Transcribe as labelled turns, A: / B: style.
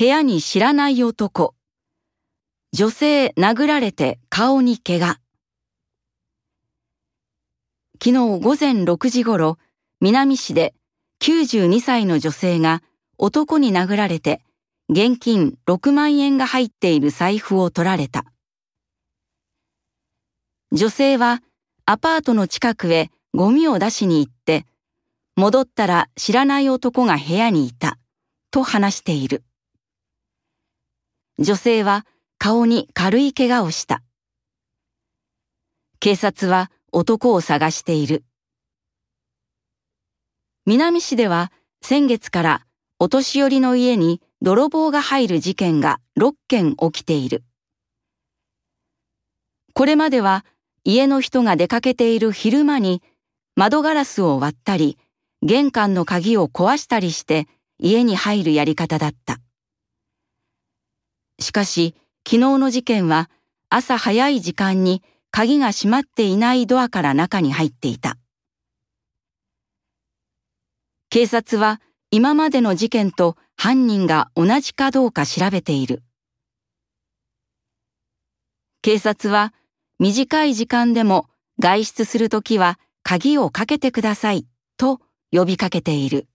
A: 部屋に知らない男。女性殴られて顔に怪我。昨日午前6時頃、南市で92歳の女性が男に殴られて現金6万円が入っている財布を取られた。女性はアパートの近くへゴミを出しに行って、戻ったら知らない男が部屋にいた、と話している。女性は顔に軽い怪我をした。警察は男を探している。南市では先月からお年寄りの家に泥棒が入る事件が6件起きている。これまでは家の人が出かけている昼間に窓ガラスを割ったり、玄関の鍵を壊したりして家に入るやり方だった。しかし、昨日の事件は朝早い時間に鍵が閉まっていないドアから中に入っていた。警察は今までの事件と犯人が同じかどうか調べている。警察は短い時間でも外出するときは鍵をかけてくださいと呼びかけている。